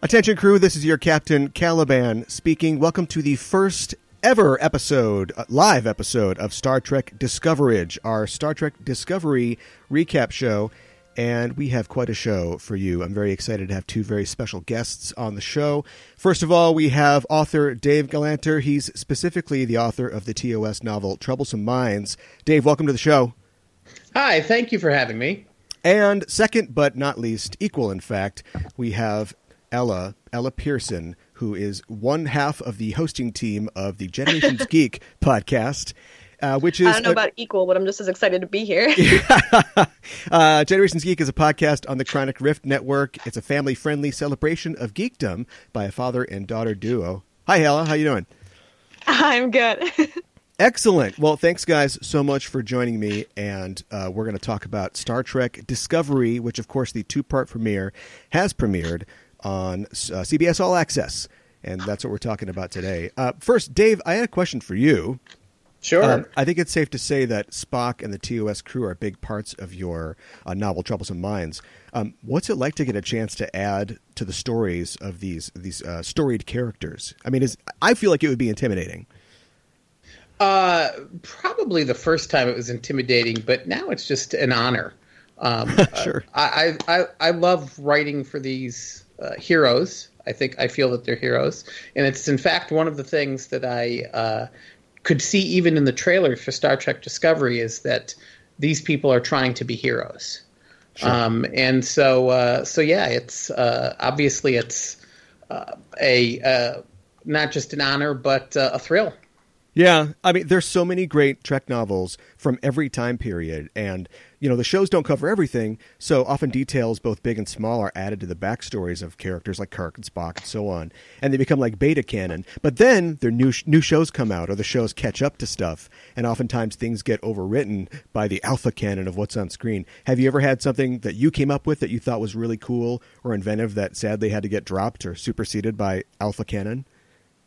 Attention, crew, this is your Captain Caliban speaking. Welcome to the first ever episode, uh, live episode of Star Trek Discoverage, our Star Trek Discovery recap show. And we have quite a show for you. I'm very excited to have two very special guests on the show. First of all, we have author Dave Galanter. He's specifically the author of the TOS novel Troublesome Minds. Dave, welcome to the show. Hi, thank you for having me. And second but not least, equal in fact, we have Ella, Ella Pearson, who is one half of the hosting team of the Generations Geek podcast. Uh, which is I don't know a, about equal, but I'm just as excited to be here. uh, Generations Geek is a podcast on the Chronic Rift Network. It's a family-friendly celebration of geekdom by a father and daughter duo. Hi, Ella. How you doing? I'm good. Excellent. Well, thanks, guys, so much for joining me. And uh, we're going to talk about Star Trek Discovery, which, of course, the two-part premiere has premiered on uh, CBS All Access, and that's what we're talking about today. Uh, first, Dave, I had a question for you. Sure. Um, I think it's safe to say that Spock and the TOS crew are big parts of your uh, novel Troublesome Minds. Um, what's it like to get a chance to add to the stories of these these uh, storied characters? I mean, is I feel like it would be intimidating. Uh, probably the first time it was intimidating, but now it's just an honor. Um, sure. I, I I love writing for these uh, heroes. I think I feel that they're heroes, and it's in fact one of the things that I uh, could see even in the trailer for Star Trek Discovery is that these people are trying to be heroes. Sure. Um, and so, uh, so yeah, it's uh, obviously it's uh, a uh, not just an honor, but uh, a thrill. Yeah, I mean, there's so many great Trek novels from every time period, and you know the shows don't cover everything, so often details both big and small are added to the backstories of characters like Kirk and Spock and so on, and they become like beta canon. But then their new new shows come out, or the shows catch up to stuff, and oftentimes things get overwritten by the alpha canon of what's on screen. Have you ever had something that you came up with that you thought was really cool or inventive that sadly had to get dropped or superseded by alpha canon?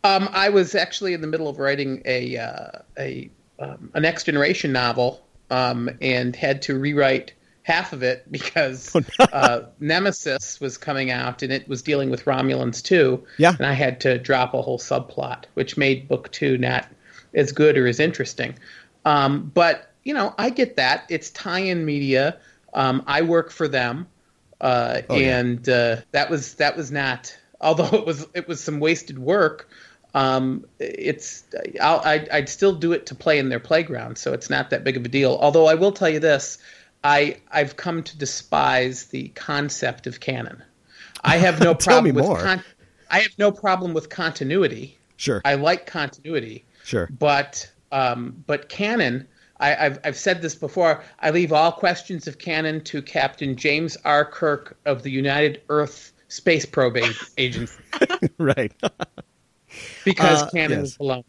Um, I was actually in the middle of writing a uh, a um, a next generation novel, um, and had to rewrite half of it because oh, uh, Nemesis was coming out and it was dealing with Romulans too. Yeah, and I had to drop a whole subplot, which made book two not as good or as interesting. Um, but you know, I get that it's tie-in media. Um, I work for them, uh, oh, and yeah. uh, that was that was not. Although it was it was some wasted work um, it's i would still do it to play in their playground, so it's not that big of a deal. Although I will tell you this, I I've come to despise the concept of canon. I have no problem with con- I have no problem with continuity. Sure, I like continuity. Sure, but um, but canon. I, have I've said this before. I leave all questions of canon to Captain James R. Kirk of the United Earth Space Probe Agency. right. because uh, canon yes. is alone.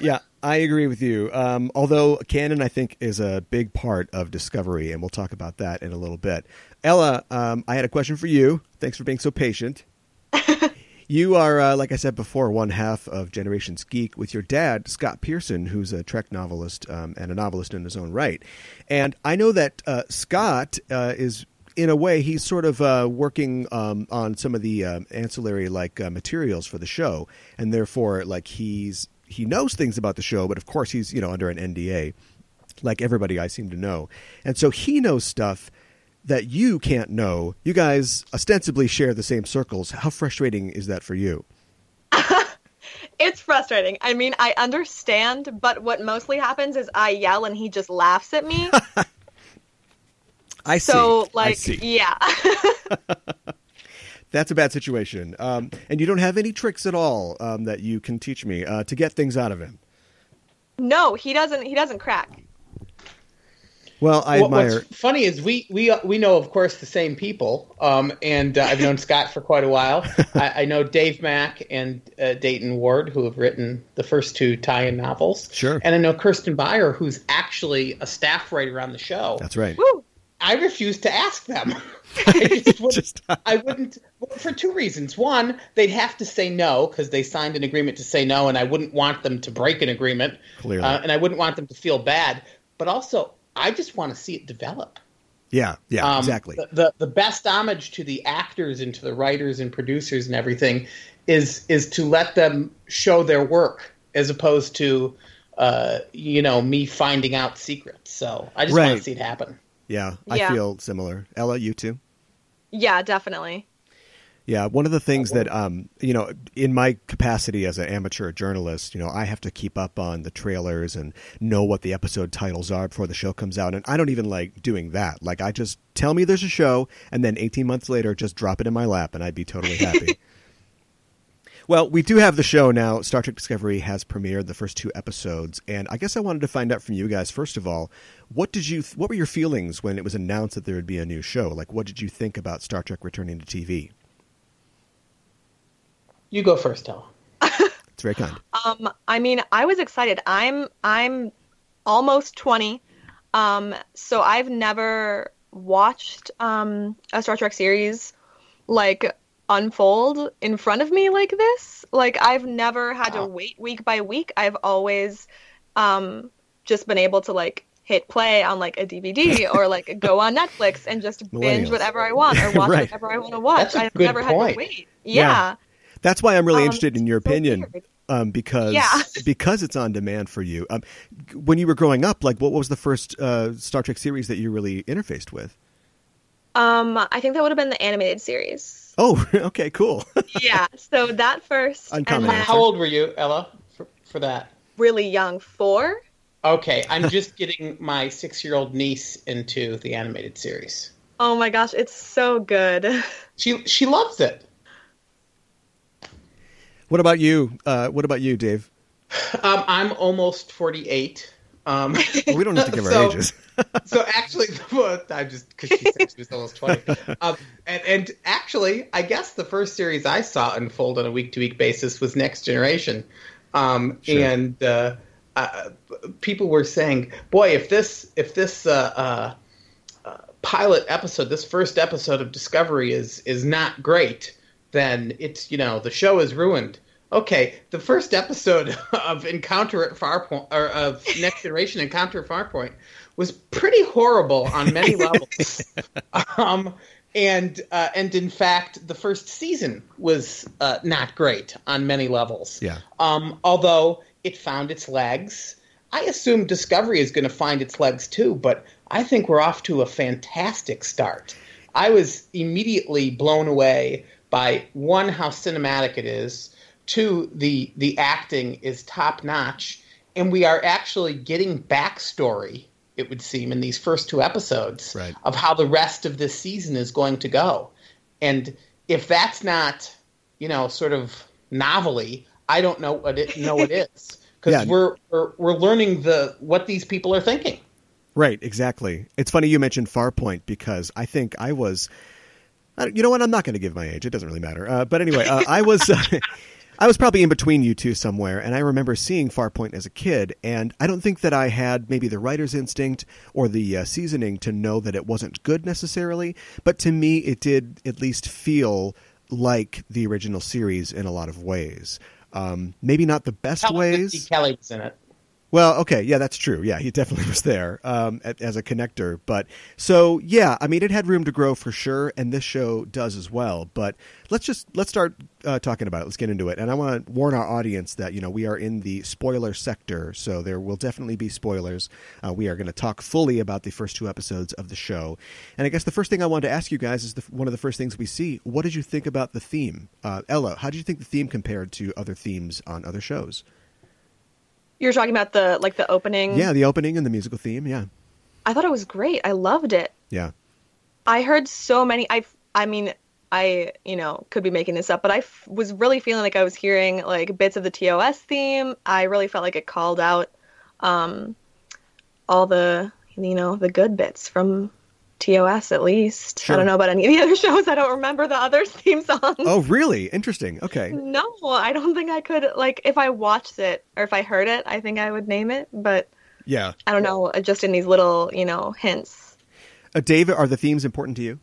Yeah, I agree with you. Um, although canon, I think, is a big part of Discovery, and we'll talk about that in a little bit. Ella, um, I had a question for you. Thanks for being so patient. you are, uh, like I said before, one half of Generations Geek with your dad, Scott Pearson, who's a Trek novelist um, and a novelist in his own right. And I know that uh, Scott uh, is in a way, he's sort of uh, working um, on some of the uh, ancillary like uh, materials for the show, and therefore, like he's he knows things about the show, but of course, he's you know under an NDA, like everybody I seem to know, and so he knows stuff that you can't know. You guys ostensibly share the same circles. How frustrating is that for you? it's frustrating. I mean, I understand, but what mostly happens is I yell and he just laughs at me. I see. So, like, I see. yeah. That's a bad situation. Um, and you don't have any tricks at all um, that you can teach me uh, to get things out of him. No, he doesn't. He doesn't crack. Well, I admire. What's funny is we we we know, of course, the same people, um, and uh, I've known Scott for quite a while. I, I, know Dave Mack and uh, Dayton Ward, who have written the first two tie-in novels. Sure. And I know Kirsten Beyer, who's actually a staff writer on the show. That's right. Woo! I refuse to ask them. I just wouldn't, just... I wouldn't for two reasons. One, they'd have to say no because they signed an agreement to say no, and I wouldn't want them to break an agreement. Clearly, uh, and I wouldn't want them to feel bad. But also, I just want to see it develop. Yeah, yeah, Um, exactly. The, the the best homage to the actors and to the writers and producers and everything is is to let them show their work as opposed to uh, you know me finding out secrets. So I just want to see it happen. Yeah, I Yeah. feel similar. Ella, you too? Yeah, definitely. Yeah, one of the things that um, you know, in my capacity as an amateur journalist, you know, I have to keep up on the trailers and know what the episode titles are before the show comes out, and I don't even like doing that. Like, I just tell me there's a show, and then 18 months later, just drop it in my lap, and I'd be totally happy. well, we do have the show now. Star Trek Discovery has premiered the first two episodes, and I guess I wanted to find out from you guys first of all, what did you, what were your feelings when it was announced that there would be a new show? Like, what did you think about Star Trek returning to TV? You go first, Ella. It's very kind. Um, I mean, I was excited. I'm I'm almost 20. Um, so I've never watched um a Star Trek series like unfold in front of me like this. Like I've never had to wait week by week. I've always um just been able to like hit play on like a DVD or like go on Netflix and just binge whatever I want or watch Right. whatever I want to watch. I've never had to wait. Yeah. Yeah. That's why I'm really Um, interested in your so opinion, weird. um, because Yeah. because it's on demand for you. Um, when you were growing up, like what was the first uh, Star Trek series that you really interfaced with? Um, I think that would have been the animated series. Oh, okay, cool. yeah, so that first, Uncommon and then. How old were you, Ella, for, for that? really young, four. Okay, I'm just getting my six year old niece into the animated series. Oh my gosh, it's so good. She she loves it. what about you? Uh, what about you, Dave? Um, I'm almost 48. Um, Well, we don't have to give our So- ages. so actually, well, I just because she said she was almost 20. Um, and, and actually, I guess the first series I saw unfold on a week to week basis was Next Generation. Um, Sure. And uh, uh, people were saying, "Boy, if this if this uh, uh, uh, pilot episode, this first episode of Discovery is is not great, then it's you know the show is ruined." Okay, the first episode of Encounter at Farpoint or of Next Generation Encounter at Farpoint was pretty horrible on many levels. um, and uh, and in fact, the first season was uh, not great on many levels. Yeah. Um, although it found its legs, I assume Discovery is going to find its legs too. But I think we're off to a fantastic start. I was immediately blown away by one how cinematic it is, two the the acting is top notch, and we are actually getting backstory. It would seem in these first two episodes Right. of how the rest of this season is going to go, and if that's not you know sort of novelty, I don't know what it know it is because Yeah. we're, we're we're learning the what these people are thinking. Right, exactly. It's funny you mentioned Farpoint because I think I was. I- You know what? I'm not going to give my age. It doesn't really matter. Uh, but anyway, uh, I was. Uh, I was probably in between you two somewhere, and I remember seeing Farpoint as a kid, and I don't think that I had maybe the writer's instinct or the uh, seasoning to know that it wasn't good necessarily, but to me, it did at least feel like the original series in a lot of ways. Um, maybe not the best Helen ways. Kelley was in it. Well, okay, yeah, that's true. Yeah, he definitely was there um, as a connector. But so, yeah, I mean, it had room to grow for sure, and this show does as well. But let's just let's start uh, talking about it. Let's get into it. And I want to warn our audience that you know we are in the spoiler sector, so there will definitely be spoilers. Uh, we are going to talk fully about the first two episodes of the show. And I guess the first thing I wanted to ask you guys is the, one of the first things we see. What did you think about the theme, uh, Ella? How did you think the theme compared to other themes on other shows? You're talking about the like the opening. Yeah, the opening and the musical theme. Yeah, I thought it was great. I loved it. yeah. I heard so many. I I mean, I you know could be making this up, but I f- was really feeling like I was hearing like bits of the TOS theme. I really felt like it called out um, all the you know the good bits from TOS at least. Sure. I don't know about any of the other shows. I don't remember the other theme songs. Oh, really? Interesting. Okay. No, I don't think I could. Like, if I watched it or if I heard it, I think I would name it. But Yeah. I don't know, just in these little, you know, hints. Uh, Dave, are the themes important to you?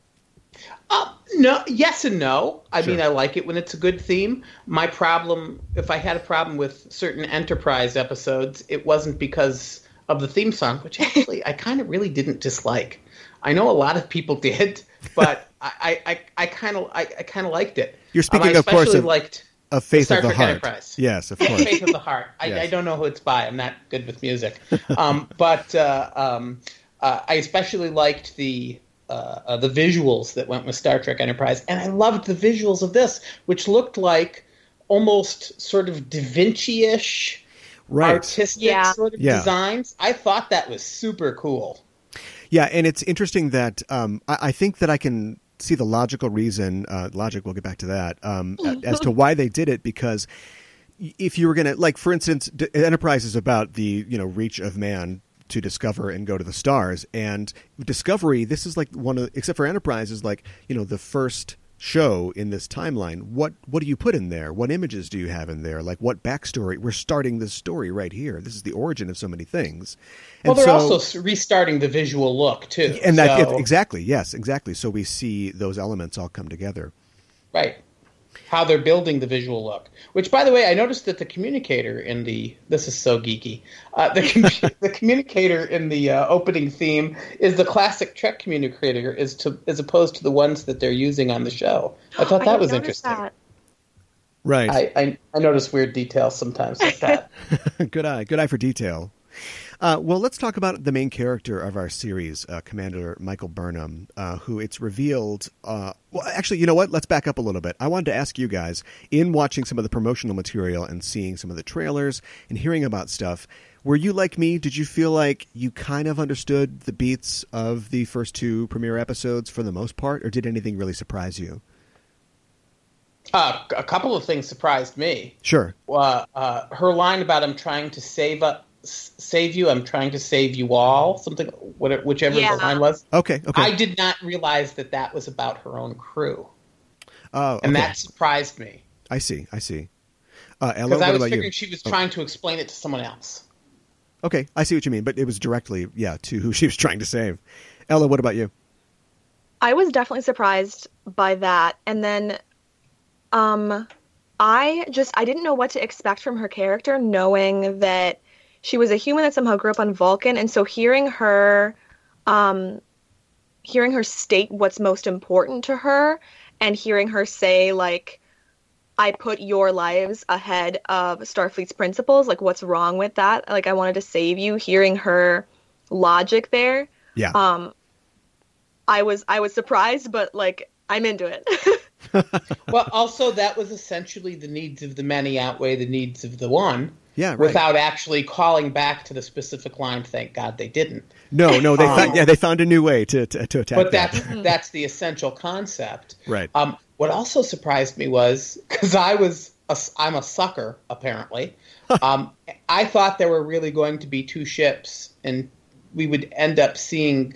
Uh, no, yes and no. I Sure. mean, I like it when it's a good theme. My problem, if I had a problem with certain Enterprise episodes, it wasn't because of the theme song, which actually I kind of really didn't dislike. I know a lot of people did, but I I, I kind of I, I kind of liked it. You're speaking, um, of course, especially of, liked of Faith Star of the Trek Heart. Enterprise. Yes, of course. Faith of the Heart. I, Yes. I don't know who it's by. I'm not good with music, um, but uh, um, uh, I especially liked the. Uh, uh, the visuals that went with Star Trek Enterprise, and I loved the visuals of this, which looked like almost sort of Da Vinci-ish right. artistic Yeah. sort of Yeah. designs. I thought that was super cool. Yeah, and it's interesting that um, I, I think that I can see the logical reason. Uh, logic, we'll get back to that um, as to why they did it. Because if you were going to, like, for instance, D- Enterprise is about the you know reach of man to discover and go to the stars, and Discovery. This is like one of, except for Enterprise, is like you know the first show in this timeline. What what do you put in there? What images do you have in there? Like what backstory? We're starting this story right here. This is the origin of so many things. Well, they're so- also restarting the visual look too. and that so- exactly yes exactly so we see those elements all come together right how they're building the visual look. Which, by the way, I noticed that the communicator in the this is so geeky. Uh, the com- the communicator in the uh, opening theme is the classic Trek communicator, is to as opposed to the ones that they're using on the show. I thought that didn't was interesting. that. right I, I I notice weird details sometimes like that. good eye good eye for detail uh, well let's talk about the main character of our series uh, commander michael burnham uh, who it's revealed uh, well actually you know what? Let's back up a little bit. I wanted to ask you guys in watching some of the promotional material and seeing some of the trailers and hearing about stuff were you like me? Did you feel like you kind of understood the beats of the first two premiere episodes for the most part or did anything really surprise you? Uh, a couple of things surprised me. sure. Uh, uh, her line about I'm trying to save up, save you. I'm trying to save you all. Something, whatever, whichever Yeah. the line was. okay okay I did not realize that that was about her own crew, Oh, and that surprised me I see. I see. Uh, Ella, because what I was about figuring you? she was Oh. trying to explain it to someone else. Okay, I see what you mean, but it was directly, yeah, to who she was trying to save. Ella, what about you? I was definitely surprised by that. And then um I just I didn't know what to expect from her character knowing that she was a human that somehow grew up on Vulcan and so hearing her um hearing her state what's most important to her and hearing her say like I put your lives ahead of Starfleet's principles like what's wrong with that like I wanted to save you hearing her logic there Yeah. um i was i was surprised but like i'm into it well, also that was essentially the needs of the many outweigh the needs of the one. Yeah, right. Without actually calling back to the specific line, thank God they didn't. no, no, they Um, found, yeah, they found a new way to to, to attack but that. that's that's the essential concept. Right. Um, what also surprised me was because I was a, I'm a sucker apparently. um, I thought there were really going to be two ships, and we would end up seeing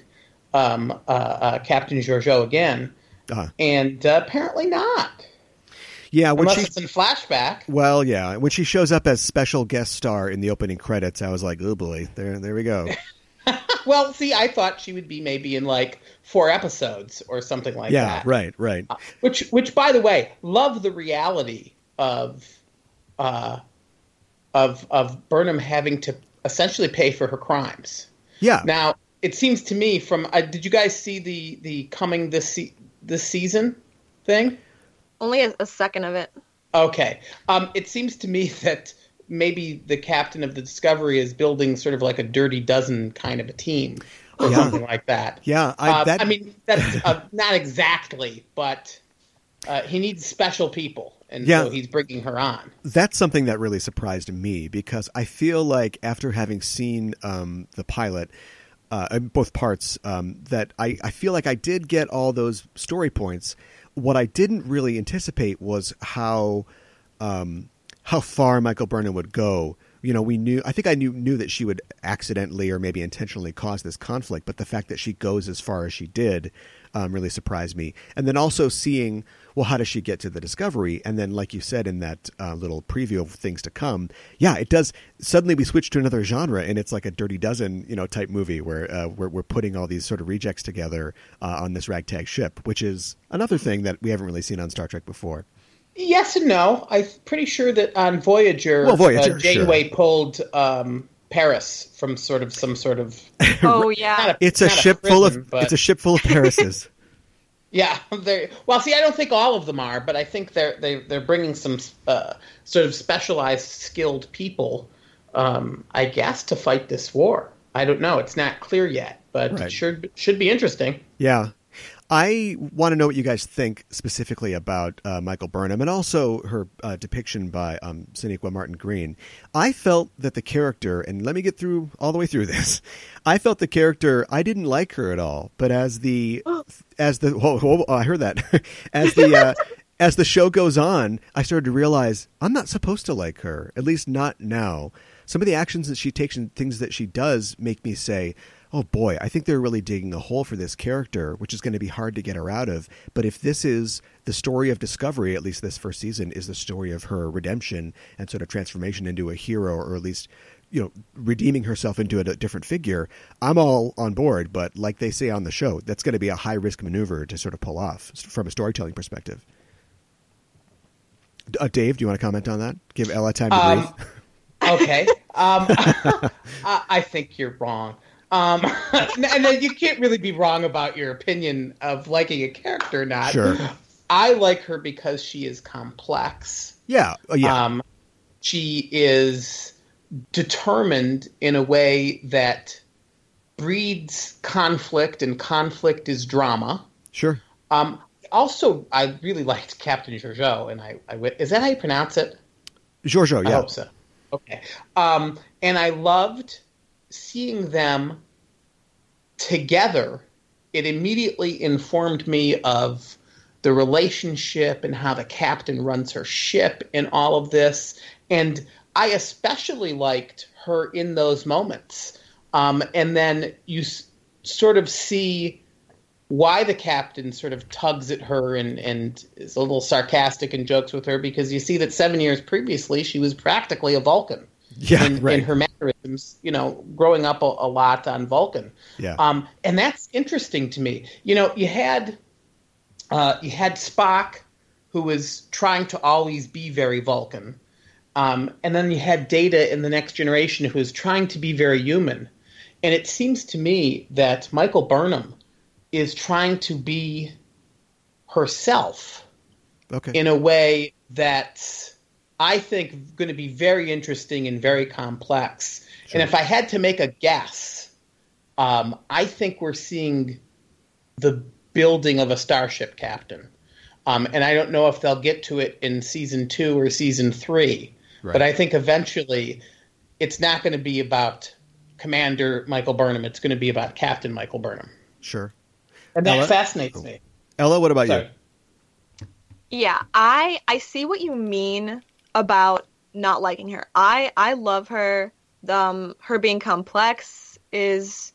um, uh, uh, Captain Georgiou again, Uh-huh. and uh, apparently not, Yeah, when unless she it's in flashback. well, yeah, when she shows up as special guest star in the opening credits, I was like, oh boy, there, there we go. Well, see, I thought she would be maybe in like four episodes or something like yeah, that. right, right. Which, which, by the way, love the reality of, uh, of of Burnham having to essentially pay for her crimes. Yeah, Now, it seems to me from uh, did you guys see the the coming this se- this season thing? Only a, a second of it Okay, um, it seems to me that maybe the captain of the Discovery is building sort of like a Dirty Dozen kind of a team or Yeah. something like that. yeah. I, Uh, that, I mean, that's uh, not exactly, but uh, he needs special people, and Yeah. so he's bringing her on. that's something that really surprised me because I feel like after having seen um, the pilot, uh, uh, both parts, um, that I, I feel like I did get all those story points. What I didn't really anticipate was how um, how far Michael Burnham would go. You know, we knew. I think I knew knew that she would accidentally or maybe intentionally cause this conflict, but the fact that she goes as far as she did um, really surprised me. And then also seeing, well, how does she get to the discovery? And then, like you said in that uh, little preview of things to come, yeah, it does. Suddenly, we switch to another genre, and it's like a Dirty Dozen, you know, type movie where uh, we're, we're putting all these sort of rejects together uh, on this ragtag ship, which is another thing that we haven't really seen on Star Trek before. Yes and no. I'm pretty sure that on Voyager, Well, Voyager, uh, Janeway pulled um, Paris from sort of some sort of. Oh yeah, not It's a not ship prison, full of but- it's a ship full of Parises. Yeah, they well, see, I don't think all of them are, but I think they're they, they're bringing some uh, sort of specialized, skilled people, um, I guess, to fight this war. I don't know; it's not clear yet, but Right. it should should be interesting. Yeah. I want to know what you guys think specifically about uh, Michael Burnham and also her uh, depiction by um, Sonequa Martin Green. I felt that the character, and let me get through all the way through this. I felt the character. I didn't like her at all, but as the as the whoa, whoa, I heard that as the uh, as the show goes on, I started to realize I'm not supposed to like her. At least not now. Some of the actions that she takes and things that she does make me say, oh boy, I think they're really digging a hole for this character, which is going to be hard to get her out of. But if this is the story of Discovery, at least this first season, is the story of her redemption and sort of transformation into a hero, or at least, you know, redeeming herself into a, a different figure, I'm all on board. But like they say on the show, that's going to be a high risk maneuver to sort of pull off from a storytelling perspective. Uh, Dave, do you want to comment on that? Give Ella time to Um, breathe. Okay, um, I, I think you're wrong. Um, and then you can't really be wrong about your opinion of liking a character or not. Sure. I like her because she is complex. Yeah, uh, yeah, Um, she is determined in a way that breeds conflict, and conflict is drama. sure. Um, also, I really liked Captain Georgiou, and I, I is that how you pronounce it? Giorgio, I yeah. hope so. Okay. Um, and I loved seeing them together. It immediately informed me of the relationship and how the captain runs her ship and all of this. And I especially liked her in those moments. Um, and then you s- sort of see why the captain sort of tugs at her and, and is a little sarcastic and jokes with her because you see that seven years previously she was practically a Vulcan Yeah, in, right. in her mannerisms, you know, growing up a, a lot on Vulcan. Yeah. Um, and that's interesting to me. You know, you had uh, you had Spock, who was trying to always be very Vulcan, um, and then you had Data in the Next Generation, who was trying to be very human. And it seems to me that Michael Burnham is trying to be herself okay. in a way that's I think going to be very interesting and very complex. And if I had to make a guess, um, I think we're seeing the building of a starship captain. Um, and I don't know if they'll get to it in season two or season three, Right. but I think eventually it's not going to be about Commander Michael Burnham. It's going to be about Captain Michael Burnham. sure. And that Ella? fascinates me. Ella, what about Sorry. you? Yeah, I I see what you mean about not liking her. I I love her. Um, her being complex is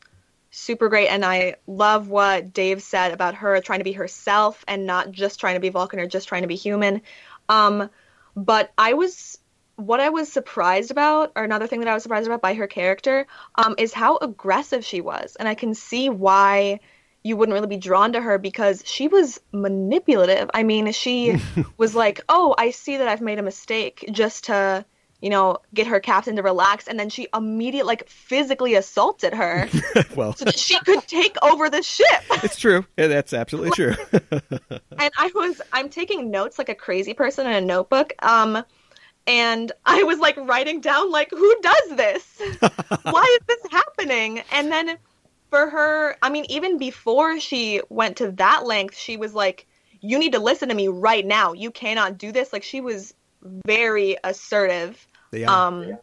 super great, and I love what Dave said about her trying to be herself and not just trying to be Vulcan or just trying to be human. Um, but I was what I was surprised about, or another thing that I was surprised about by her character, um, is how aggressive she was, and I can see why you wouldn't really be drawn to her because she was manipulative. I mean, she was like, "Oh, I see that I've made a mistake," just to, you know, get her captain to relax, and then she immediately, like, physically assaulted her well, so that she could take over the ship. it's true. Yeah, that's absolutely true. and I was I'm taking notes like a crazy person in a notebook. Um and I was like writing down like who does this? Why is this happening? And then for her, I mean even before she went to that length, she was like you need to listen to me right now. You cannot do this. Like she was very assertive. yeah. Um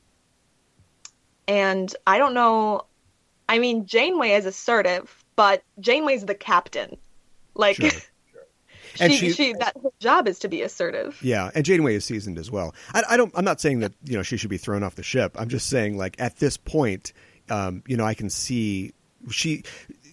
and I don't know I mean Janeway is assertive, but Janeway's the captain. Like Sure. And she, she- she, that her job is to be assertive. Yeah, and Janeway is seasoned as well. I, I don't. I'm not saying that you know she should be thrown off the ship. I'm just saying like at this point, um, you know, I can see she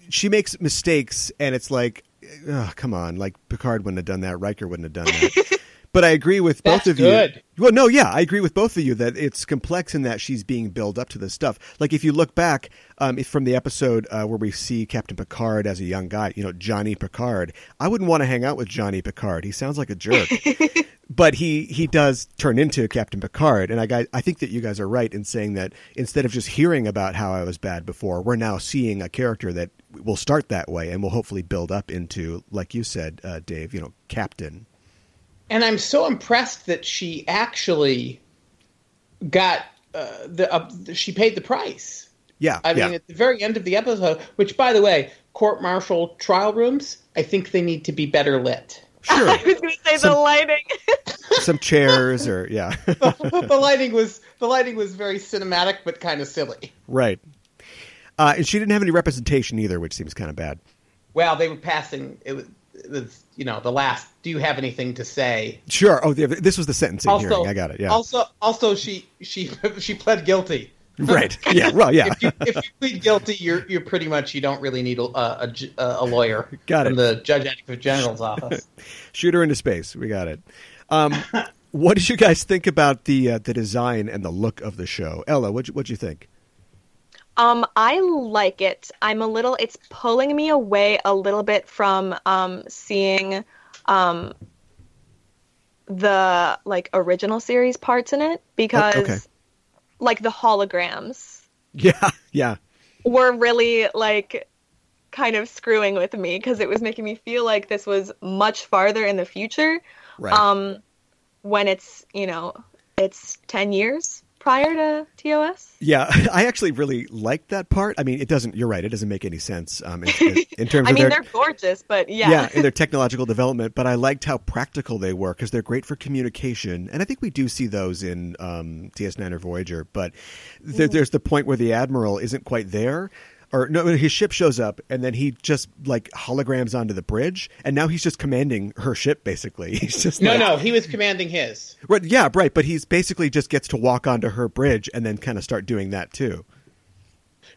she makes mistakes, and it's like, oh, come on, like Picard wouldn't have done that, Riker wouldn't have done that. But I agree with That's both of good. you. Well, no, yeah, I agree with both of you that it's complex in that she's being built up to this stuff. Like if you look back um, if from the episode uh, where we see Captain Picard as a young guy, you know Johnny Picard, I wouldn't want to hang out with Johnny Picard. He sounds like a jerk. but he he does turn into Captain Picard, and I I think that you guys are right in saying that instead of just hearing about how I was bad before, we're now seeing a character that will start that way and will hopefully build up into, like you said, uh, Dave, you know, Captain. And I'm so impressed that she actually got uh, the uh, she paid the price. Yeah, I yeah. mean, at the very end of the episode, which, by the way, court martial trial rooms, I think they need to be better lit. sure, I was going to say Some- the lighting. some chairs or yeah, the lighting was the lighting was very cinematic, but kind of silly. right. Uh, and she didn't have any representation either, which seems kind of bad. Well, they were passing. It was you know, the last. Do you have anything to say? Sure. Oh, yeah, this was the sentencing Also, hearing. I got it. Yeah. Also, also, she she she pled guilty. right. Yeah. Well, yeah. if you, if you plead guilty, you're you're pretty much you don't really need a a, a lawyer Got from it. the judge advocate general's office. Shoot her into space. We got it. Um, what did you guys think about the uh, the design and the look of the show? Ella, what what'd you think? Um, I like it. I'm a little. It's pulling me away a little bit from um seeing um the like original series parts in it because okay. like the holograms Yeah. Yeah. were really like kind of screwing with me because it was making me feel like this was much farther in the future Right. um when it's you know it's 10 years prior to TOS yeah. I actually really liked that part. I mean, it doesn't. You're right. It doesn't make any sense um, in, in, terms of I mean their they're gorgeous but yeah, yeah, in their technological development, but I liked how practical they were because they're great for communication, and I think we do see those in um, DS9 or Voyager. But there, there's the point where the admiral isn't quite there, or no, his ship shows up, and then he just like holograms onto the bridge, and now he's just commanding her ship. Basically, he's just No, like, no, he was commanding his. right, yeah, right. But he's basically just gets to walk onto her bridge and then kind of start doing that too.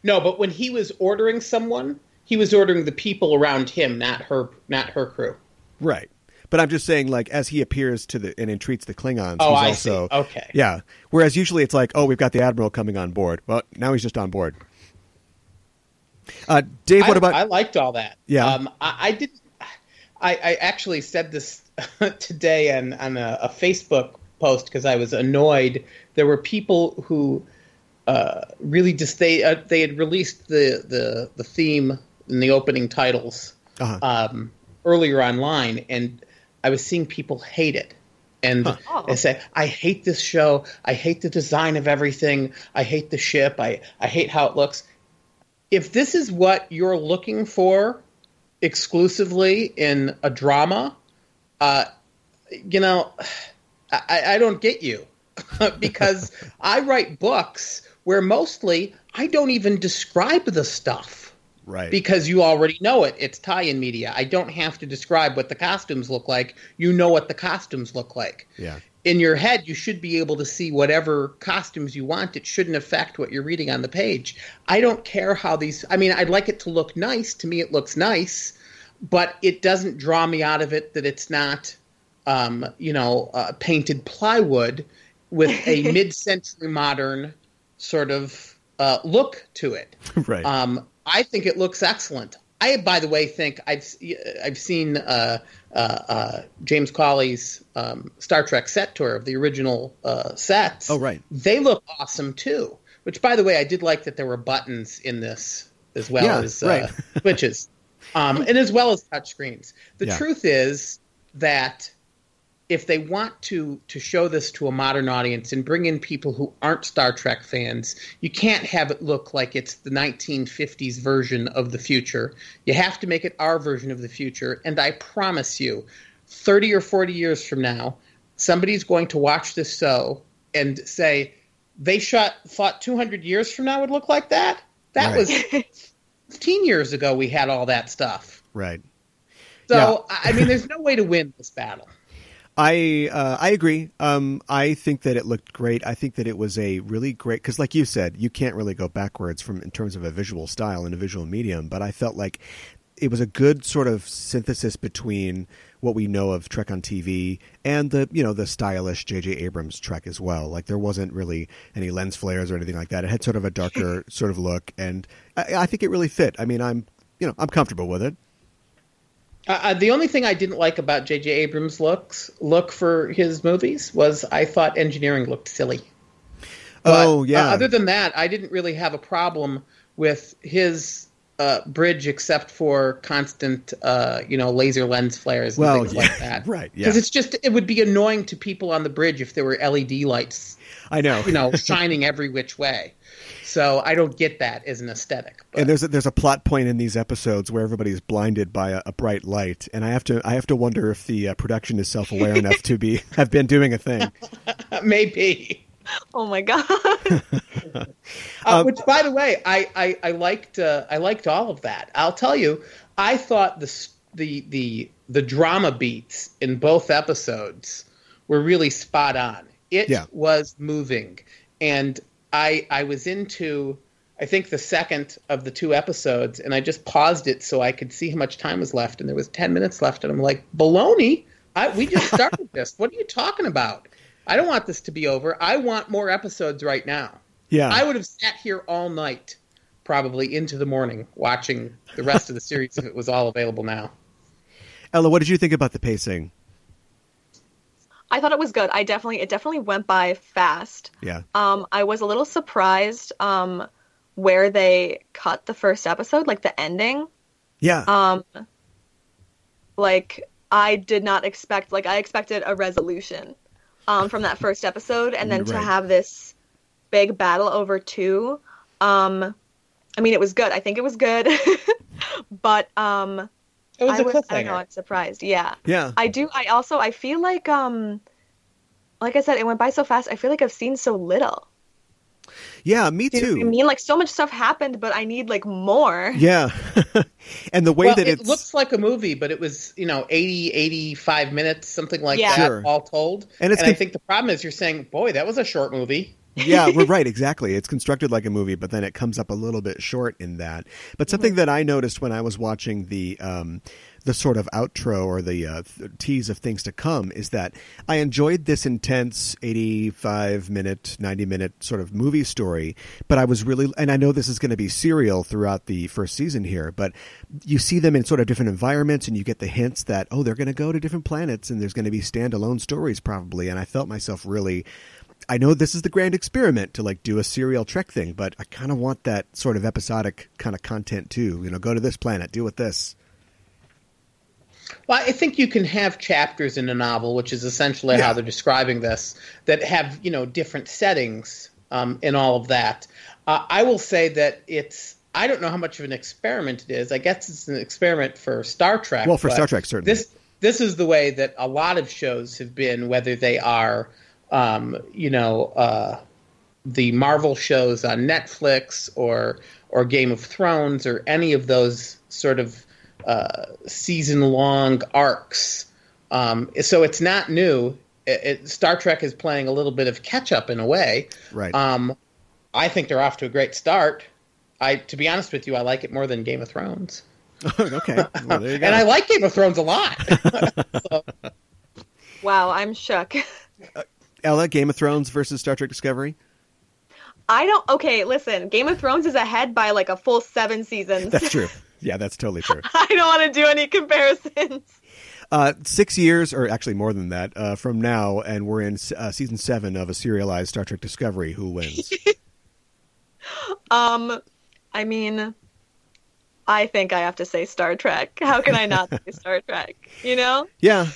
No, but when he was ordering someone, he was ordering the people around him, not her, not her crew. Right. But I'm just saying, like, as he appears to the and entreats the Klingons, Oh, he's I also see. Okay. Yeah. Whereas usually it's like, oh, we've got the admiral coming on board. Well, now he's just on board. Uh, Dave, what I, about? I liked all that. Yeah. Um, I, I did. I, I actually said this today on on a, a Facebook post because I was annoyed. There were people who uh, really just they uh, they had released the the the theme in the opening titles Uh-huh. um, earlier online, and I was seeing people hate it. And Oh. they say, I hate this show. I hate the design of everything. I hate the ship. I, I hate how it looks. If this is what you're looking for exclusively in a drama, uh, you know, I, I don't get you because I write books where mostly I don't even describe the stuff right. because you already know it. It's tie-in media. I don't have to describe what the costumes look like. You know what the costumes look like. yeah. In your head, you should be able to see whatever costumes you want. It shouldn't affect what you're reading on the page. I don't care how these. I mean, I'd like it to look nice. To me, it looks nice, but it doesn't draw me out of it that it's not, um, you know, uh, painted plywood with a mid-century modern sort of uh, look to it. right. Um, I think it looks excellent. I, by the way, think I've I've seen uh, uh, uh, James Cawley's um, Star Trek set tour of the original uh, sets. Oh, right. They look awesome too. Which, by the way, I did like that there were buttons in this as well Yeah, as uh, right. switches, um, and as well as touchscreens. The Yeah. truth is that if they want to to show this to a modern audience and bring in people who aren't Star Trek fans, you can't have it look like it's the 1950s version of the future. You have to make it our version of the future, and I promise you, 30 or 40 years from now, somebody's going to watch this show and say they shot thought 200 years from now would look like that. That Right. was 15 years ago we had all that stuff. right. So I I mean, there's no way to win this battle. I uh, I agree. Um, I think that it looked great. I think that it was a really great because, like you said, you can't really go backwards from in terms of a visual style and a visual medium. But I felt like it was a good sort of synthesis between what we know of Trek on TV and the you know the stylish J.J. Abrams Trek as well. Like there wasn't really any lens flares or anything like that. It had sort of a darker sort of look, and I, I think it really fit. I mean, I'm you know I'm comfortable with it. Uh, uh the only thing I didn't like about J.J. Abrams' looks look for his movies was I thought engineering looked silly. But, oh yeah. Uh, other than that, I didn't really have a problem with his uh, bridge except for constant, uh, you know, laser lens flares and well, things yeah, like that. right? Yeah. Because it's just it would be annoying to people on the bridge if there were LED lights. I know. You know, shining every which way. So I don't get that as an aesthetic. But. And there's a, there's a plot point in these episodes where everybody's blinded by a, a bright light, and I have to I have to wonder if the uh, production is self aware enough to be have been doing a thing. Maybe. Oh my god! uh, um, which, by the way, I I, I liked uh, I liked all of that. I'll tell you, I thought the the the the drama beats in both episodes were really spot on. It yeah. was moving, and I I was into I think the second of the two episodes, and I just paused it so I could see how much time was left, and there was ten minutes left, and I'm like, baloney! I, we just started this. What are you talking about? I don't want this to be over. I want more episodes right now. Yeah. I would have sat here all night, probably into the morning, watching the rest of the series if it was all available now. Ella, what did you think about the pacing? I thought it was good. I definitely it definitely went by fast. Yeah. Um, I was a little surprised um where they cut the first episode, like the ending. Yeah. Um like I did not expect like I expected a resolution um, from that first episode, and then to have this big battle over two. Um, I mean, it was good. I think it was good, but um, it was I a was, cliffhanger. I know, I'm surprised. Yeah, yeah. I do. I also I feel like um, like I said, it went by so fast. I feel like I've seen so little. Yeah, me too. You know I mean, like so much stuff happened, but I need like more. Yeah, and the way well, that it looks like a movie, but it was you know 80, 85 minutes, something like yeah. that, sure. all told. And, it's and con- I think the problem is you're saying, boy, that was a short movie. Yeah, we're right. Exactly. It's constructed like a movie, but then it comes up a little bit short in that. But something that I noticed when I was watching the um, the sort of outro or the uh, tease of things to come is that I enjoyed this intense 85 minute, 90 minute sort of movie story, but I was really, and I know this is going to be serial throughout the first season here, but you see them in sort of different environments and you get the hints that, oh, they're going to go to different planets and there's going to be standalone stories probably. And I felt myself really I know this is the grand experiment to like do a serial Trek thing, but I kind of want that sort of episodic kind of content too. You know, go to this planet, deal with this. Well, I think you can have chapters in a novel, which is essentially yeah. how they're describing this, that have you know different settings um, and all of that. Uh, I will say that it's. I don't know how much of an experiment it is. I guess it's an experiment for Star Trek. Well, for Star Trek, certainly. This this is the way that a lot of shows have been, whether they are, um, you know, uh, the Marvel shows on Netflix or or Game of Thrones or any of those sort of uh, season long arcs. Um, so it's not new. It, it, Star Trek is playing a little bit of catch up in a way. Right. Um, I think they're off to a great start. I, to be honest with you, I like it more than Game of Thrones. okay, well, and I like Game of Thrones a lot. so. Wow, I'm shook. Ella, Game of Thrones versus Star Trek Discovery. I don't. Okay, listen. Game of Thrones is ahead by like a full seven seasons. That's true. Yeah, that's totally true. I don't want to do any comparisons. Uh, six years, or actually more than that, uh, from now, and we're in uh, season seven of a serialized Star Trek Discovery. Who wins? um, I mean, I think I have to say Star Trek. How can I not say Star Trek? You know? Yeah.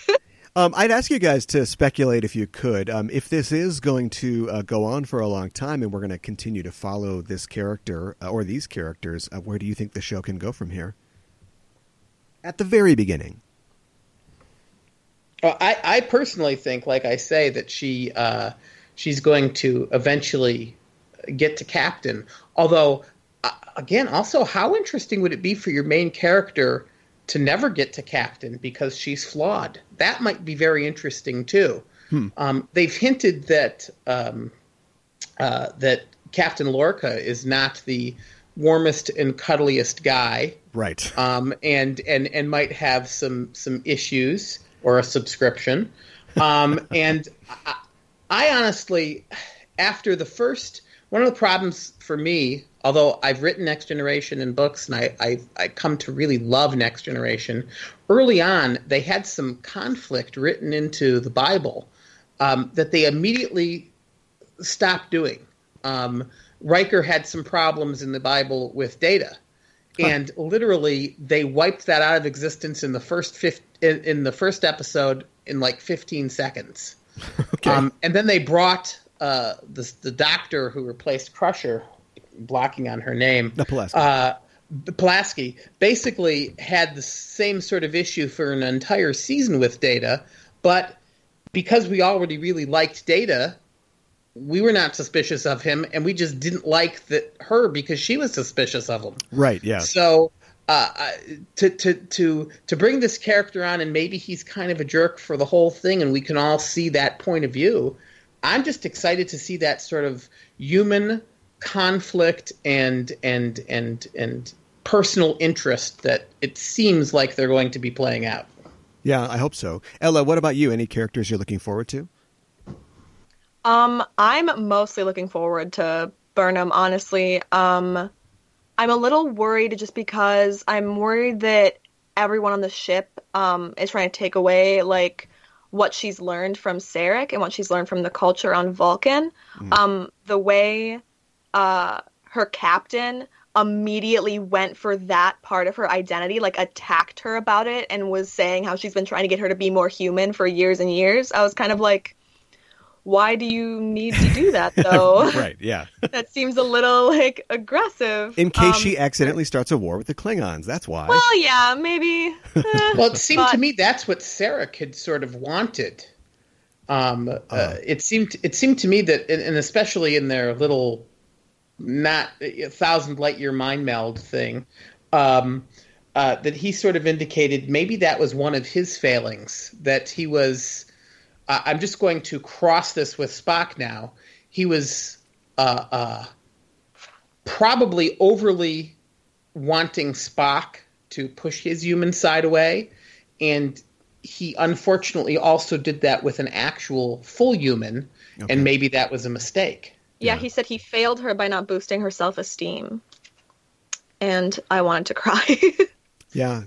Um, I'd ask you guys to speculate if you could. Um, if this is going to uh, go on for a long time and we're going to continue to follow this character uh, or these characters, uh, where do you think the show can go from here? At the very beginning. Well, I, I personally think, like I say, that she uh, she's going to eventually get to captain. Although, uh, again, also, how interesting would it be for your main character to never get to captain because she's flawed. That might be very interesting too. Hmm. Um, they've hinted that um, uh, that Captain Lorca is not the warmest and cuddliest guy, Right. um, and and and might have some some issues or a subscription. Um, and I, I honestly, after the first, one of the problems for me, although I've written Next Generation in books and I I, I come to really love Next Generation, early on they had some conflict written into the Bible um, that they immediately stopped doing. Um, Riker had some problems in the Bible with data, and literally they wiped that out of existence in the first fif- in, in the first episode in like 15 seconds. Okay. Um, and then they brought uh, the the doctor who replaced Crusher, blocking on her name. the Pulaski. Uh, Pulaski basically had the same sort of issue for an entire season with Data, but because we already really liked Data, we were not suspicious of him, and we just didn't like that her because she was suspicious of him. right. Yeah. So uh, to to to to bring this character on, and maybe he's kind of a jerk for the whole thing, and we can all see that point of view. I'm just excited to see that sort of human conflict and and and and personal interest that it seems like they're going to be playing out. Yeah. I hope so. Ella, what about you? Any characters you're looking forward to? Um, I'm mostly looking forward to Burnham, honestly. Um, I'm a little worried just because I'm worried that everyone on the ship um, is trying to take away like what she's learned from Sarek and what she's learned from the culture on Vulcan. Um, the way uh, her captain immediately went for that part of her identity, like attacked her about it, and was saying how she's been trying to get her to be more human for years and years. I was kind of like, why do you need to do that though? right. Yeah. that seems a little like aggressive. In case Um, she accidentally starts a war with the Klingons. That's why. Well, yeah, maybe. eh, Well, it seemed to me that's what Sarek had sort of wanted. Um, uh, Uh-huh. it seemed it seemed to me that, and and especially in their little not a thousand light year mind meld thing, um, uh, that he sort of indicated maybe that was one of his failings. That he was, uh, I'm just going to cross this with Spock now. He was uh, uh, probably overly wanting Spock to push his human side away, and he unfortunately also did that with an actual full human, Okay. and maybe that was a mistake. yeah, Yeah. he said he failed her by not boosting her self esteem. And I wanted to cry. yeah.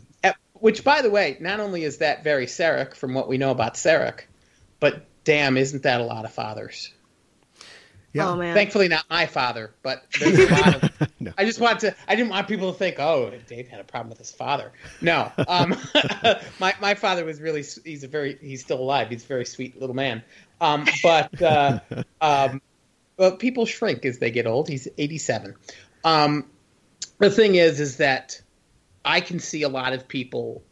Which, by the way, not only is that very Sarek from what we know about Sarek, but damn, isn't that a lot of fathers? Yeah. Oh man. Thankfully, not my father, but there's a lot of. No. I just want to. I didn't want people to think, "Oh, Dave had a problem with his father." No, um, my my father was really. He's a very. He's still alive. He's a very sweet little man. Um, but uh, um, well, people shrink as they get old. He's eighty-seven. Um, the thing is, is that I can see a lot of people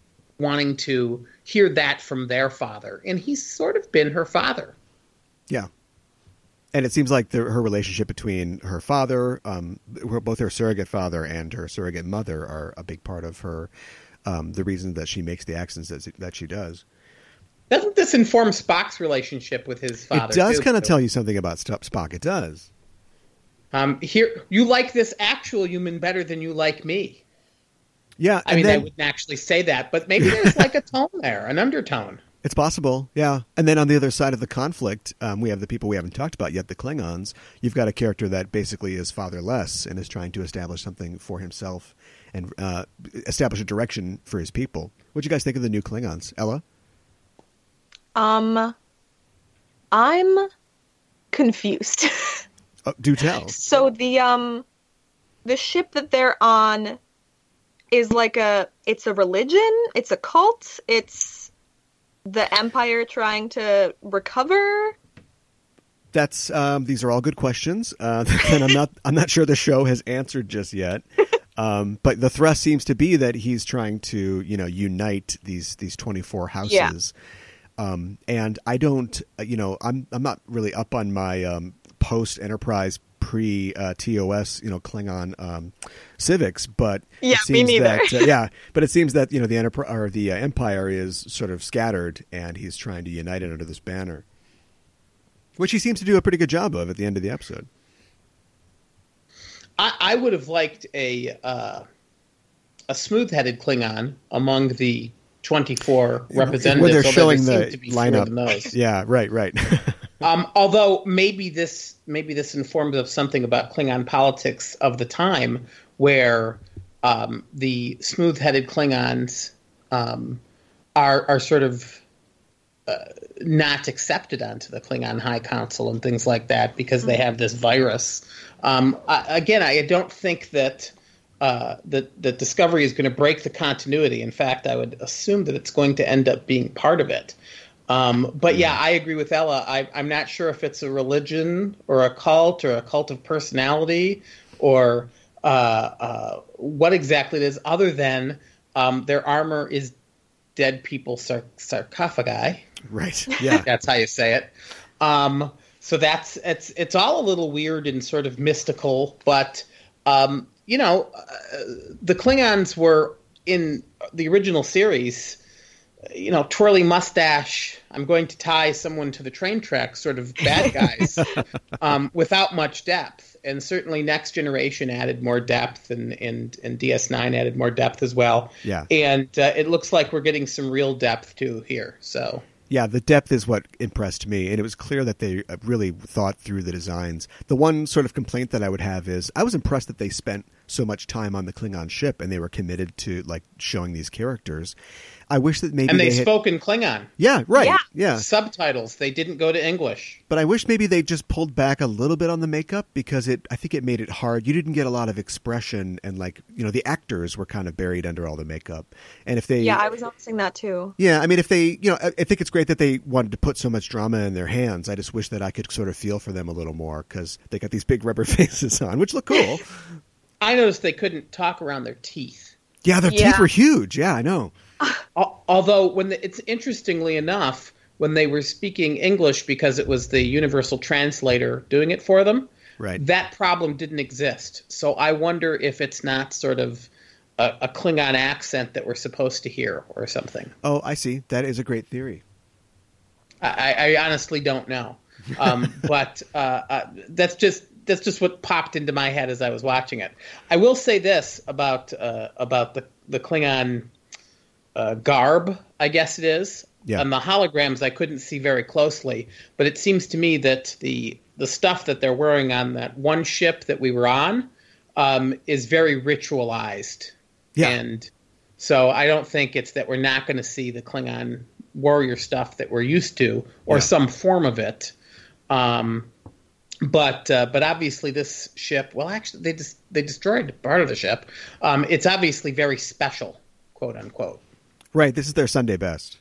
wanting to hear that from their father, and he's sort of been her father. Yeah. And it seems like the, her relationship between her father, um, both her surrogate father and her surrogate mother, are a big part of her. Um, the reason that she makes the accents that, that she does. Doesn't this inform Spock's relationship with his father? it does kind of tell you something about Spock. It does. Um, here, you like this actual human better than you like me. Yeah. I mean, then, I wouldn't actually say that, but maybe there's like a tone there, an undertone. It's possible, yeah. And then on the other side of the conflict, um, we have the people we haven't talked about yet, the Klingons. You've got a character that basically is fatherless and is trying to establish something for himself and uh, establish a direction for his people. What do you guys think of the new Klingons, Ella? um I'm confused. Oh, do tell. so the um the ship that they're on is like a it's a religion, it's a cult, it's the empire trying to recover. That's um, these are all good questions, uh, and I'm not I'm not sure the show has answered just yet. Um, but the thrust seems to be that he's trying to you know unite these these 24 houses. Um, and I don't you know I'm I'm not really up on my um, post Enterprise pre uh, TOS you know Klingon um, civics, but Yeah, it me neither. that uh, yeah, but it seems that you know the enterprise or the uh, Empire is sort of scattered, and he's trying to unite it under this banner which he seems to do a pretty good job of at the end of the episode. I, I would have liked a uh, a smooth-headed Klingon among the 24 representatives. when they're showing the seem to be fewer than lineup. Yeah, right, right. Um, although maybe this maybe this informs of something about Klingon politics of the time, where um, the smooth-headed Klingons um, are are sort of uh, not accepted onto the Klingon High Council and things like that because they have this virus. Um, I, again, I don't think that. Uh, that that Discovery is going to break the continuity. In fact, I would assume that it's going to end up being part of it. Um, but yeah, I agree with Ella. I, I'm not sure if it's a religion or a cult or a cult of personality or uh, uh, what exactly it is, other than um, their armor is dead people sar- sarcophagi. right. Yeah. That's how you say it. Um, so that's it's it's all a little weird and sort of mystical, but um, you know, uh, the Klingons were in the original series. You know, twirly mustache. I'm going to tie someone to the train track. Sort of bad guys, um, without much depth. And certainly, Next Generation added more depth, and and and DS9 added more depth as well. Yeah. And uh, it looks like we're getting some real depth too here. So Yeah, the depth is what impressed me, and it was clear that they uh, really thought through the designs. The one sort of complaint that I would have is I was impressed that they spent so much time on the Klingon ship and they were committed to like showing these characters. I wish that maybe and they, had- spoke in Klingon. Yeah, right. Yeah. yeah. Subtitles. They didn't go to English. But I wish maybe they just pulled back a little bit on the makeup because it I think it made it hard. You didn't get a lot of expression and like, you know, the actors were kind of buried under all the makeup. And if they Yeah, I was noticing that too. Yeah, I mean, if they, you know, I, I think it's great that they wanted to put so much drama in their hands. I just wish that I could sort of feel for them a little more because they got these big rubber faces on, which look cool. I noticed they couldn't talk around their teeth. yeah, their Yeah. teeth were huge. Yeah, I know. Al- Although, when the, it's interestingly enough, when they were speaking English because it was the universal translator doing it for them, Right. that problem didn't exist. So I wonder if it's not sort of a, a Klingon accent that we're supposed to hear or something. Oh, I see. That is a great theory. I, I honestly don't know, um, but uh, uh, that's just that's just what popped into my head as I was watching it. I will say this about uh, about the the Klingon uh, garb, I guess it is. Yeah. On the holograms, I couldn't see very closely, but it seems to me that the the stuff that they're wearing on that one ship that we were on um, is very ritualized. Yeah. And so I don't think it's that we're not going to see the Klingon warrior stuff that we're used to, or Yeah. some form of it. Um, but uh, but obviously this ship, well, actually they just they destroyed part of the ship. Um, it's obviously very special, quote unquote. Right. This is their Sunday best.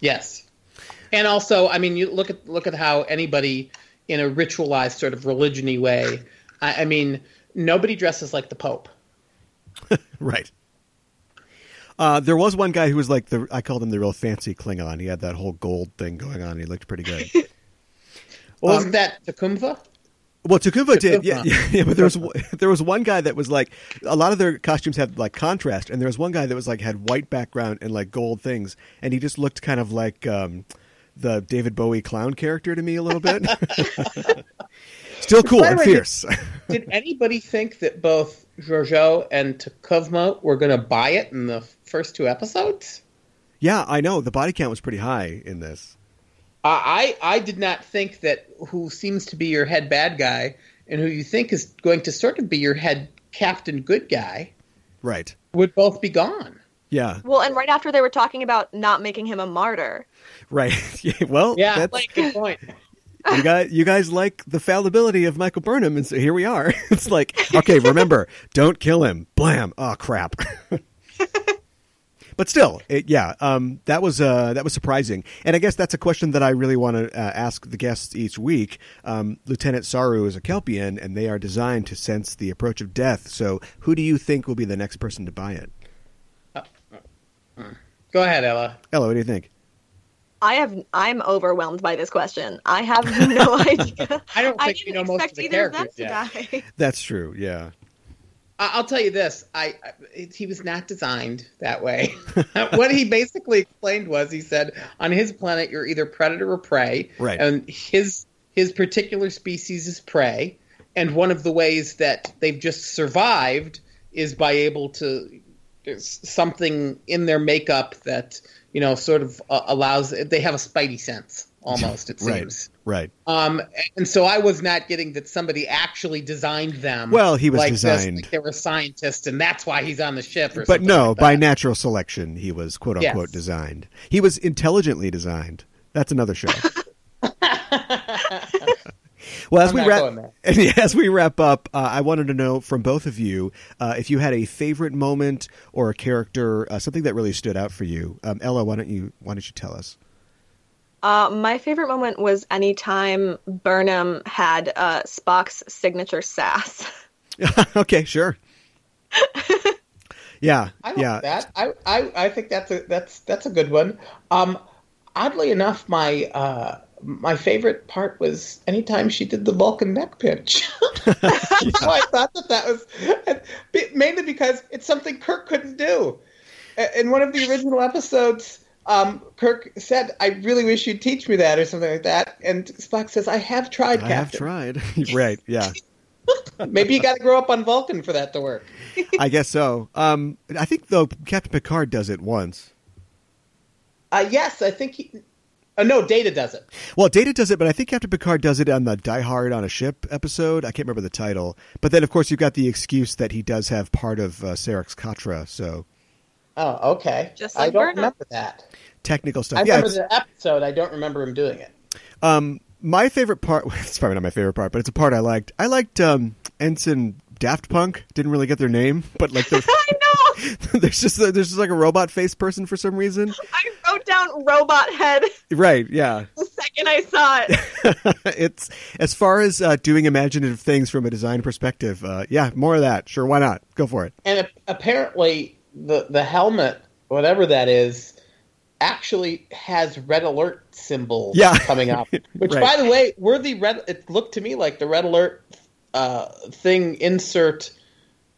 Yes, and also, I mean, you look at look at how anybody in a ritualized sort of religiony way. I, I mean, nobody dresses like the Pope. Right. Uh, there was one guy who was like the I called him the real fancy Klingon. He had that whole gold thing going on. He looked pretty good. Well, Um, wasn't that T'Kuvma? Well, T'Kuvma did, yeah, yeah, yeah, but there was there was one guy that was like a lot of their costumes had like contrast, and there was one guy that was like had white background and like gold things, and he just looked kind of like um, the David Bowie clown character to me a little bit. Still cool and way, fierce. Did anybody think that both Georgiou and T'Kuvma were going to buy it in the first two episodes? yeah, I know the body count was pretty high in this. I I I did not think that who seems to be your head bad guy and who you think is going to sort of be your head captain good guy Right? would both be gone. Yeah. Well, and right after they were talking about not making him a martyr. Right. Well, Yeah, that's, like good point. you guys, you guys like the fallibility of Michael Burnham, and so here we are. It's like, okay, remember, don't kill him. Blam! Oh crap. But still, it, yeah, um, that was uh, that was surprising, and I guess that's a question that I really want to uh, ask the guests each week. Um, Lieutenant Saru is a Kelpian, and they are designed to sense the approach of death. So, who do you think will be the next person to buy it? Go ahead, Ella. Ella, what do you think? I have I'm overwhelmed by this question. I have no idea. I don't I think didn't you know most of expect the either of them characters to yet. die. That's true. Yeah. I'll tell you this: I, I he was not designed that way. what he basically explained was, he said, on his planet, you're either predator or prey, Right. and his his particular species is prey, and one of the ways that they've just survived is by able to there's something in their makeup that you know sort of uh, allows they have a spidey sense almost it Right. seems Right. um, and so I was not getting that somebody actually designed them. Well, he was like this, designed. like they were scientists, and that's why he's on the ship. Or But no, like by natural selection, he was quote unquote Yes. designed. He was intelligently designed. That's another show. well, as I'm we wrap, as we wrap up, uh, I wanted to know from both of you uh, if you had a favorite moment or a character, uh, something that really stood out for you. Um, Ella, why don't you why don't you tell us? Uh, my favorite moment was anytime Burnham had uh, Spock's signature sass. okay, sure. yeah, I like yeah. that. I, I I think that's a that's that's a good one. Um, oddly enough, my uh, my favorite part was anytime she did the Vulcan neck pinch. so I thought that that was mainly because it's something Kirk couldn't do. In one of the original episodes, um, Kirk said, "I really wish you'd teach me that" or something like that, and Spock says, "I have tried, I Captain. have tried. right, yeah. Maybe you got to grow up on Vulcan for that to work." I guess so. Um, I think though Captain Picard does it once. Uh, yes, I think he. Uh, no, Data does it. Well, Data does it, but I think Captain Picard does it on the Die Hard on a Ship episode. I can't remember the title. But then, of course, you've got the excuse that he does have part of uh, Sarek's Katra, so Oh, okay. Just I like don't Burnham. remember that. Technical stuff. I yeah, remember the episode. I don't remember him doing it. um, my favorite part. It's probably not my favorite part, but it's a part I liked. I liked um, Ensign Daft Punk. Didn't really get their name, but like the, I know. there's just there's just like a robot face person for some reason. I wrote down robot head Right? Yeah. the second I saw it. it's as far as uh, doing imaginative things from a design perspective. Uh, yeah, more of that. Sure, why not? Go for it. And ap- apparently, the the helmet, whatever that is, actually has red alert symbols Yeah. coming up. Which, Right. by the way, were the red. It looked to me like the red alert uh, thing insert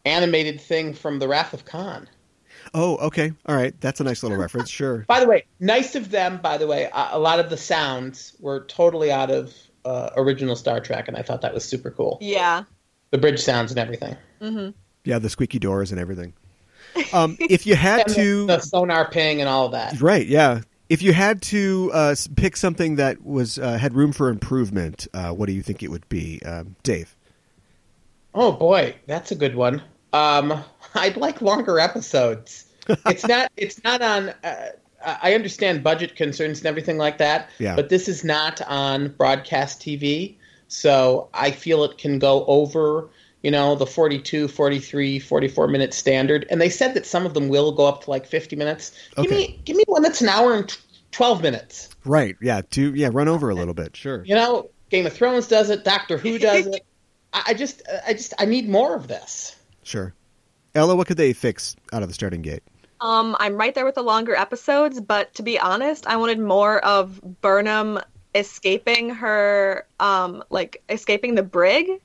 animated thing from the Wrath of Khan. Oh, okay. All right. That's a nice little reference. Sure. By the way, nice of them. By the way, a, a lot of the sounds were totally out of uh, original Star Trek, and I thought that was super cool. Yeah. The bridge sounds and everything. Yeah, the squeaky doors and everything. Um, if you had to, the, sonar ping and all of that. right? Yeah. If you had to uh, pick something that was uh, had room for improvement, uh, what do you think it would be, um, Dave? Oh boy, that's a good one. Um, I'd like longer episodes. it's not. It's not on. Uh, I understand budget concerns and everything like that. Yeah. But this is not on broadcast TV, so I feel it can go over. You know, the 42, 43, 44 minute standard. And they said that some of them will go up to like 50 minutes. Give me give me one that's an hour and t- 12 minutes. Right. Yeah. To yeah, run over a little bit. Sure. You know, Game of Thrones does it, Doctor Who does it. I I just I just I need more of this. Sure. Ella, what could they fix out of the starting gate? Um, I'm right there with the longer episodes, but to be honest, I wanted more of Burnham escaping her, um, like escaping the brig.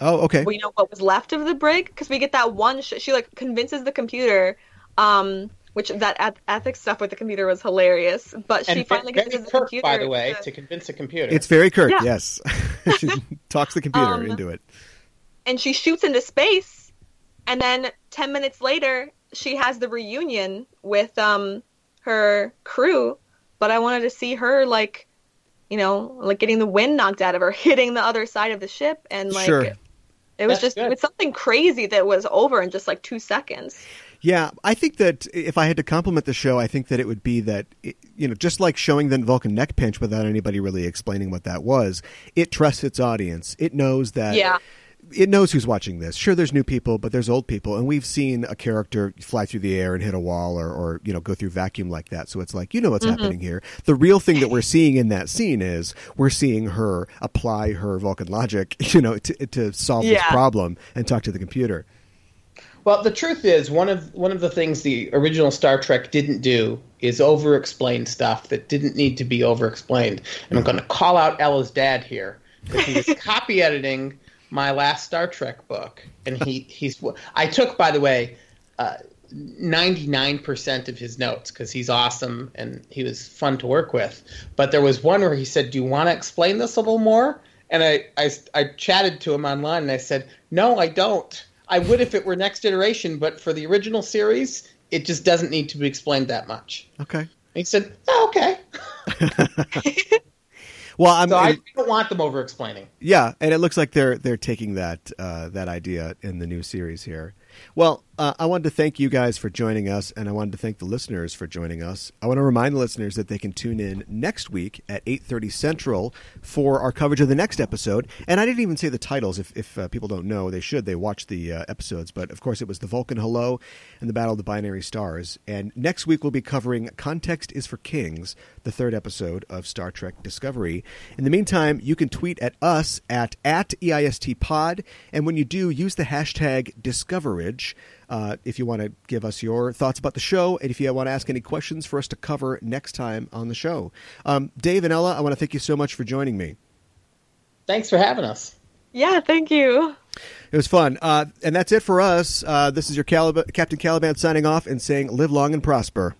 Oh, okay. We know what was left of the brig because we get that one. Sh- she like convinces the computer, um, which that eth- ethics stuff with the computer was hilarious. But she and finally very convinces the Kirk, computer. by the way, to- to convince a computer. It's very Kirk. Yeah. Yes. she talks the computer Um, into it. and she shoots into space, and then ten minutes later, she has the reunion with um her crew. But I wanted to see her like, you know, like getting the wind knocked out of her, hitting the other side of the ship, and like. Sure. It was That's just good. it was something crazy that was over in just like two seconds. Yeah, I think that if I had to compliment the show, I think that it would be that it- you know, just like showing the Vulcan neck pinch without anybody really explaining what that was, it trusts its audience. It knows that Yeah. It knows who's watching this. Sure, there's new people, but there's old people, and we've seen a character fly through the air and hit a wall, or, or you know, go through vacuum like that. So it's like you know what's mm-hmm. happening here. The real thing that we're seeing in that scene is we're seeing her apply her Vulcan logic, you know, to to solve this problem and talk to the computer. well, the truth is one of one of the things the original Star Trek didn't do is over explain stuff that didn't need to be over explained. And I'm mm-hmm. going to call out Ella's dad here because he was copy editing my last Star Trek book, and he he's I took by the way. Uh, 99% of his notes because he's awesome and he was fun to work with. But there was one where he said, Do you want to explain this a little more? And I, I, I chatted to him online and I said, no, I don't. I would if it were Next Generation, but for the original series, it just doesn't need to be explained that much. Okay. And he said, oh, okay. well, I'm, so I don't want them over explaining. Yeah, and it looks like they're they're taking that uh, that idea in the new series here. Well, uh, I wanted to thank you guys for joining us, and I wanted to thank the listeners for joining us. I want to remind the listeners that they can tune in next week at 8.30 Central for our coverage of the next episode. And I didn't even say the titles. If, if uh, people don't know, they should. They watch the uh, episodes. But, of course, it was The Vulcan Hello and The Battle of the Binary Stars. And next week we'll be covering Context is for Kings, the third episode of Star Trek Discovery. In the meantime, you can tweet at us at, at EISTPod. And when you do, use the hashtag Discoverage uh, if you want to give us your thoughts about the show, and if you want to ask any questions for us to cover next time on the show. Um, Dave and Ella, I want to thank you so much for joining me. Thanks for having us. Yeah, thank you. It was fun. Uh, and that's it for us. Uh, this is your Calib- Captain Caliban signing off and saying, live long and prosper.